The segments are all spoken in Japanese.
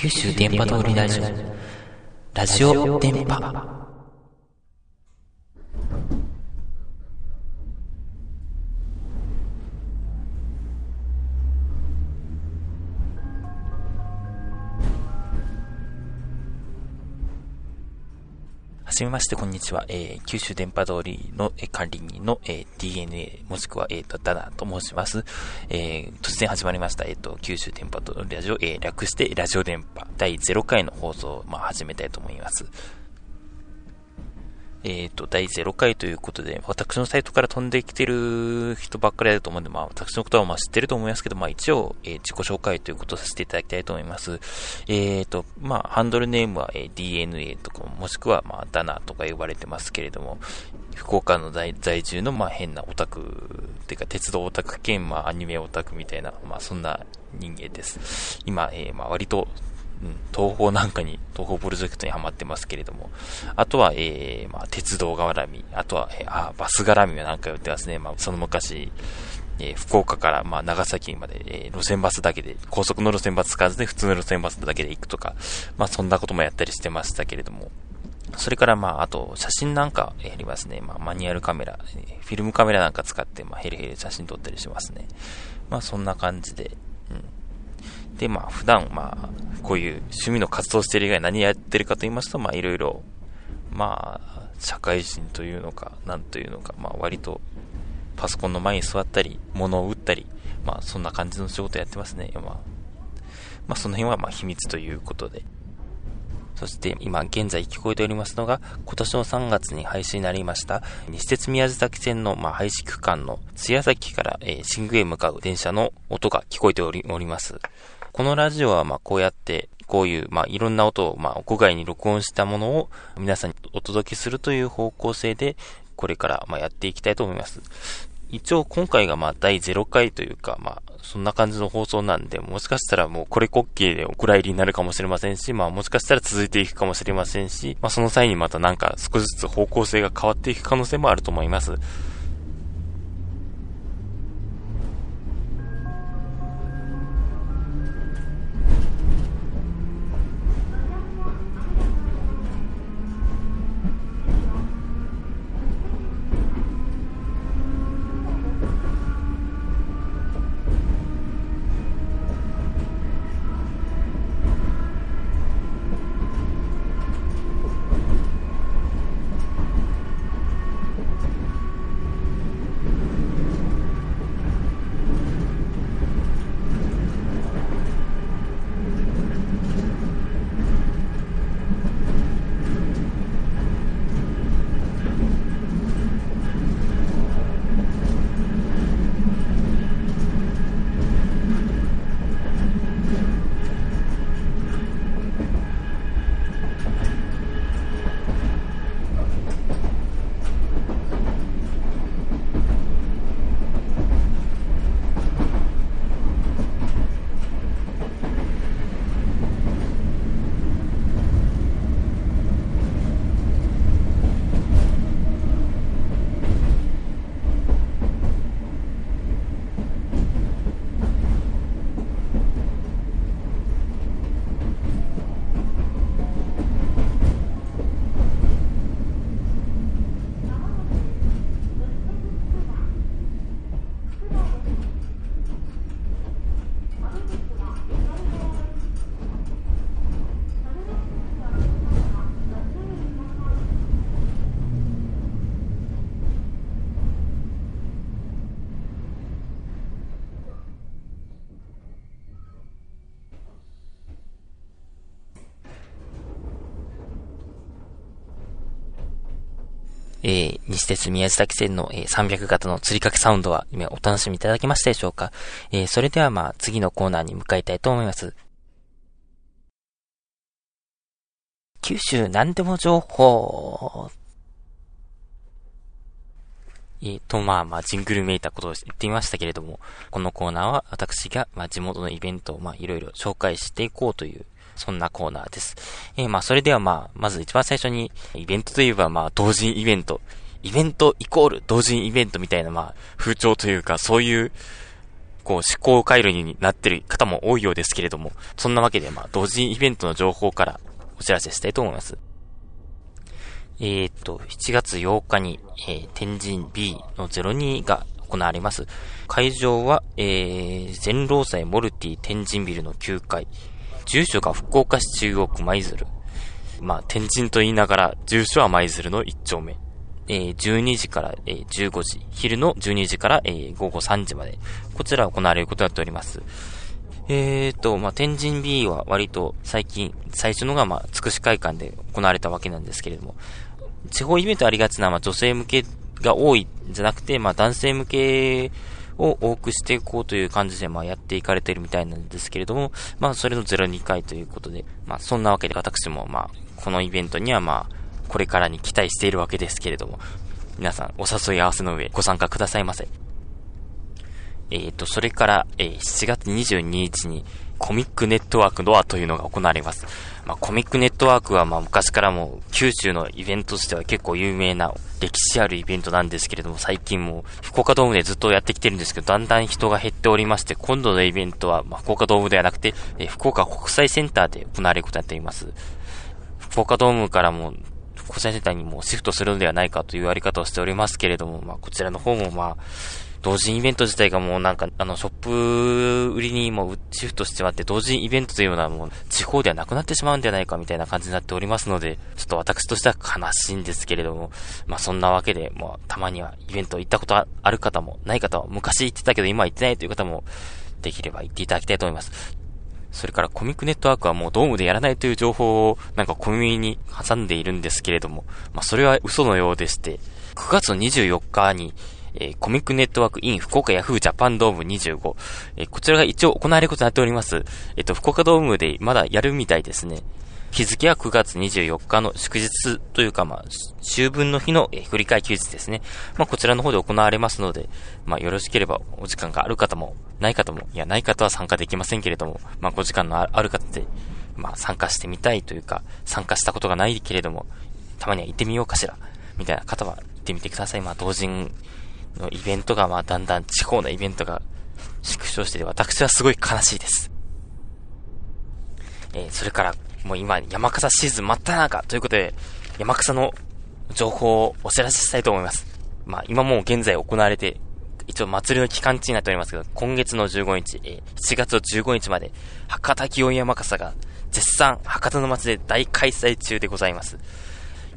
九州電波通りラジオ、ラジオ電波。はじめまして、こんにちは。えー、九州電波通りの、えー、管理人の、えー、DNA、もしくは、えっ、ー、と、ダナと申します。えー、突然始まりました、えっ、ー、と、九州電波通りラジオ、えー、略してラジオ電波、第0回の放送を、まあ、始めたいと思います。えっ、ー、と、第0回ということで、私のサイトから飛んできてる人ばっかりだと思うんで、まあ、私のことはまあ知ってると思いますけど、まあ一応、えー、自己紹介ということをさせていただきたいと思います。えっ、ー、と、まあ、ハンドルネームは、えー、DNA とか、もしくは、まあ、ダナとか呼ばれてますけれども、福岡の在住の、まあ、変なオタク、っていうか、鉄道オタク兼、まあ、アニメオタクみたいな、まあ、そんな人間です。今、えー、まあ、割と、東宝なんかに、東宝プロジェクトにハマってますけれども、あとは、えー、まあ、鉄道絡み、あとは、えー、あ、バス絡みは何回言ってますね。まあ、その昔、えー、福岡から、まあ、長崎まで、えー、路線バスだけで、高速の路線バス使わずに普通の路線バスだけで行くとか、まあ、そんなこともやったりしてましたけれども、それから、まあ、あと、写真なんかやりますね。まあ、マニュアルカメラ、えー、フィルムカメラなんか使って、まあ、ヘリヘリ写真撮ったりしますね。まあ、そんな感じで、で、まあ、普段、まあ、こういう趣味の活動してる以外何やってるかと言いますと、まあ、いろいろ、まあ、社会人というのか、なんというのか、まあ、割と、パソコンの前に座ったり、物を打ったり、まあ、そんな感じの仕事やってますね。まあ、まあ、その辺は、まあ、秘密ということで。そして今現在聞こえておりますのが、今年の3月に廃止になりました、西鉄宮崎線の、まあ、廃止区間の津屋崎から、えー、新宮へ向かう電車の音が聞こえております。このラジオはまあこうやって、こういう、まあ、いろんな音を、まあ、屋外に録音したものを皆さんにお届けするという方向性で、これからまあやっていきたいと思います。一応今回がまあ第0回というか、まあそんな感じの放送なんで、もしかしたらもうこれこっきりでお蔵入りになるかもしれませんし、まあもしかしたら続いていくかもしれませんし、まあその際にまたなんか少しずつ方向性が変わっていく可能性もあると思います。えー、西鉄宮崎線の、えー、300型の釣りかけサウンドは今お楽しみいただけましたでしょうか？えー、それではまあ次のコーナーに向かいたいと思います。九州何でも情報えー、と、まあまあ、ジングルめいたことを言ってみましたけれども、このコーナーは私が、まあ、地元のイベントを、まあ、いろいろ紹介していこうというそんなコーナーです。えー、まあ、それではまあ、まず一番最初に、イベントといえばまあ、同人イベント。イベントイコール同人イベントみたいなまあ、風潮というか、そういうこう、思考回路になってる方も多いようですけれども、そんなわけで、まあ、同時イベントの情報からお知らせしたいと思います。えー、っと、7月8日に、えー、天神 B の02が行われます。会場は、えー、全労祭モルティ天神ビルの9階。住所が福岡市中央区舞鶴。まあ、天神と言いながら、住所は舞鶴の1丁目。えー、12時から、えー、15時、昼の12時から、えー、午後3時まで、こちら行われることになっております。えーと、まあ、天神 B は割と最近、最初のが、まあ、つくし会館で行われたわけなんですけれども、地方イベントありがちな、まあ、女性向けが多いんじゃなくて、まあ、男性向けを多くしていこうという感じで、まあ、やっていかれているみたいなんですけれども、まあ、それの02回ということで、まあ、そんなわけで私も、まあ、このイベントには、まあ、これからに期待しているわけですけれども、皆さんお誘い合わせの上ご参加くださいませ。えっ、ー、と、それから、えー、7月22日にコミックネットワークドアというのが行われます。まあ、コミックネットワークはまあ昔からも九州のイベントとしては結構有名な歴史あるイベントなんですけれども、最近も福岡ドームでずっとやってきてるんですけど、だんだん人が減っておりまして、今度のイベントはまあ福岡ドームではなくて、え、福岡国際センターで行われることになっています。福岡ドームからも国際センターにもシフトするのではないかというやり方をしておりますけれども、まあ、こちらの方もまあ、同人イベント自体がもうなんか、あの、ショップ売りにもうシフトしてまって、同人イベントというのはもう地方ではなくなってしまうんではないかみたいな感じになっておりますので、ちょっと私としては悲しいんですけれども、まあそんなわけで、まあたまにはイベント行ったことある方も、ない方は昔行ってたけど今行ってないという方も、できれば行っていただきたいと思います。それからコミックネットワークはもうドームでやらないという情報をなんか小耳に挟んでいるんですけれども、まあそれは嘘のようでして、9月24日に、えー、コミックネットワークイン福岡ヤフージャパンドーム25、えー、こちらが一応行われることになっております。えっ、と、福岡ドームでまだやるみたいですね。日付は9月24日の祝日というか、まあ、秋分の日の、えー、振り替休日ですね。まあ、こちらの方で行われますので、まあ、よろしければお時間がある方も、ない方も、いや、ない方は参加できませんけれども、まあ、ご時間のある方で、まあ、参加してみたいというか、参加したことがないけれども、たまには行ってみようかしら、みたいな方は行ってみてください。まあ、同人のイベントが、まあ、だんだん地方のイベントが 縮小してて、私はすごい悲しいです。えー、それから、もう今、山笠シーズン真っ只中ということで、山笠の情報をお知らせしたいと思います。まあ、今もう現在行われて、一応祭りの期間中になっておりますけど、今月の15日、えー、7月15日まで、博多祇園山笠が絶賛博多の街で大開催中でございます。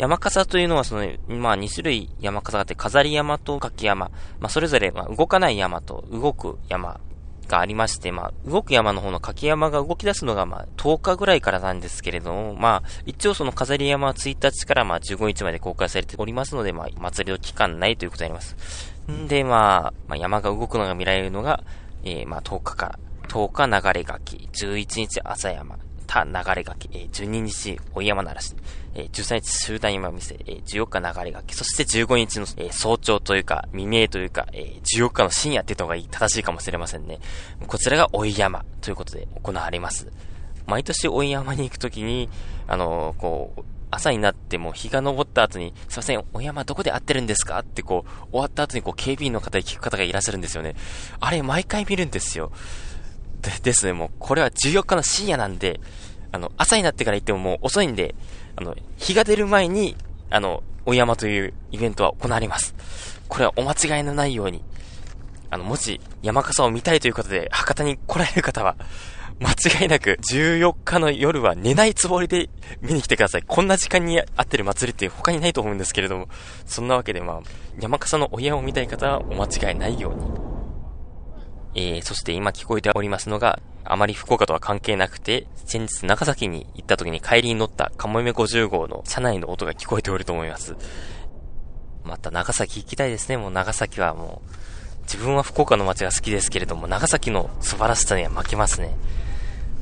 山笠というのはその、まあ2種類山笠があって、飾り山と柿山。まあそれぞれ、まあ動かない山と動く山がありまして、まあ、動く山の方の柿山が動き出すのが、まあ、10日ぐらいからなんですけれども、まあ、一応その飾り山は1日から、まあ、15日まで公開されておりますので、まあ、祭りの期間ないということになります。んで、まあ、まあ、山が動くのが見られるのが、えー、まあ、10日から、10日流れ柿、11日朝山、た流れ柿、えー、12日追山ならし、えー、13日集団今見せ、えー、14日流れ柿、そして15日の、えー、早朝というか、未明というか、えー、14日の深夜って言った方がいい、正しいかもしれませんね。こちらが追山ということで行われます。毎年追山に行くときに、あのー、こう、朝になっても日が昇った後に、すいません、お山どこで会ってるんですかってこう、終わった後にこう、警備員の方に聞く方がいらっしゃるんですよね。あれ、毎回見るんですよ。でですね、もう、これは14日の深夜なんで、あの、朝になってから行ってももう遅いんで、あの、日が出る前に、あの、お山というイベントは行われます。これはお間違いのないように、あの、もし山笠を見たいということで、博多に来られる方は、間違いなく14日の夜は寝ないつもりで見に来てください。こんな時間に合ってる祭りって他にないと思うんですけれども、そんなわけでまあ、山笠のお山を見たい方はお間違いないように。えー、そして今聞こえておりますのが、あまり福岡とは関係なくて、先日長崎に行った時に帰りに乗ったカモメ50号の車内の音が聞こえておると思います。また長崎行きたいですね。もう長崎はもう、自分は福岡の街が好きですけれども、長崎の素晴らしさには負けますね。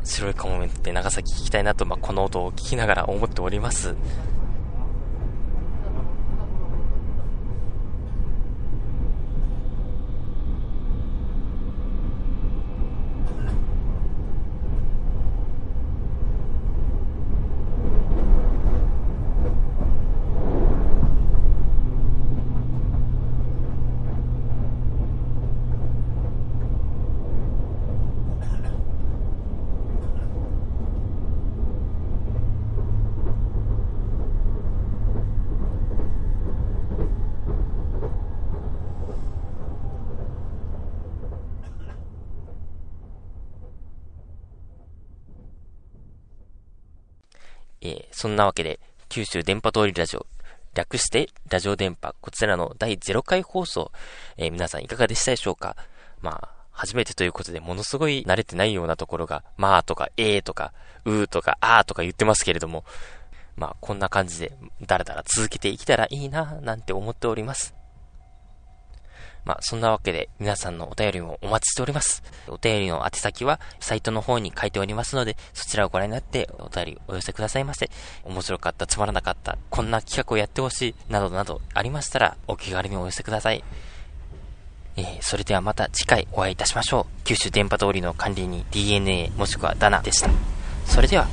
白いカモメって長崎行きたいなと、まあ、この音を聞きながら思っております。えー、そんなわけで、九州電波通りラジオ、略してラジオ電波、こちらの第0回放送、えー、皆さんいかがでしたでしょうか？まあ、初めてということで、ものすごい慣れてないようなところが、まあとか、えーとか、うーとか、あーとか言ってますけれども、まあ、こんな感じで、だらだら続けていけたらいいな、なんて思っております。まあ、そんなわけで、皆さんのお便りもお待ちしております。お便りの宛先は、サイトの方に書いておりますので、そちらをご覧になって、お便りお寄せくださいませ。面白かった、つまらなかった、こんな企画をやってほしい、などなどありましたら、お気軽にお寄せください。えー、それではまた次回お会いいたしましょう。九州電波通りの管理人 DNA もしくはダナでした。それでは、